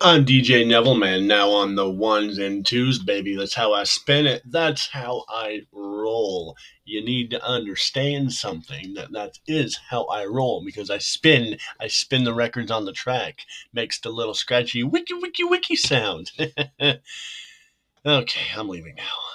Uh, I'm DJ Neville Man now on the ones and twos, baby. That's how I spin it. That's how I roll. You need to understand something that that is how I roll because I spin. I spin the records on the track. Makes the little scratchy wiki wiki wiki sound. okay, I'm leaving now.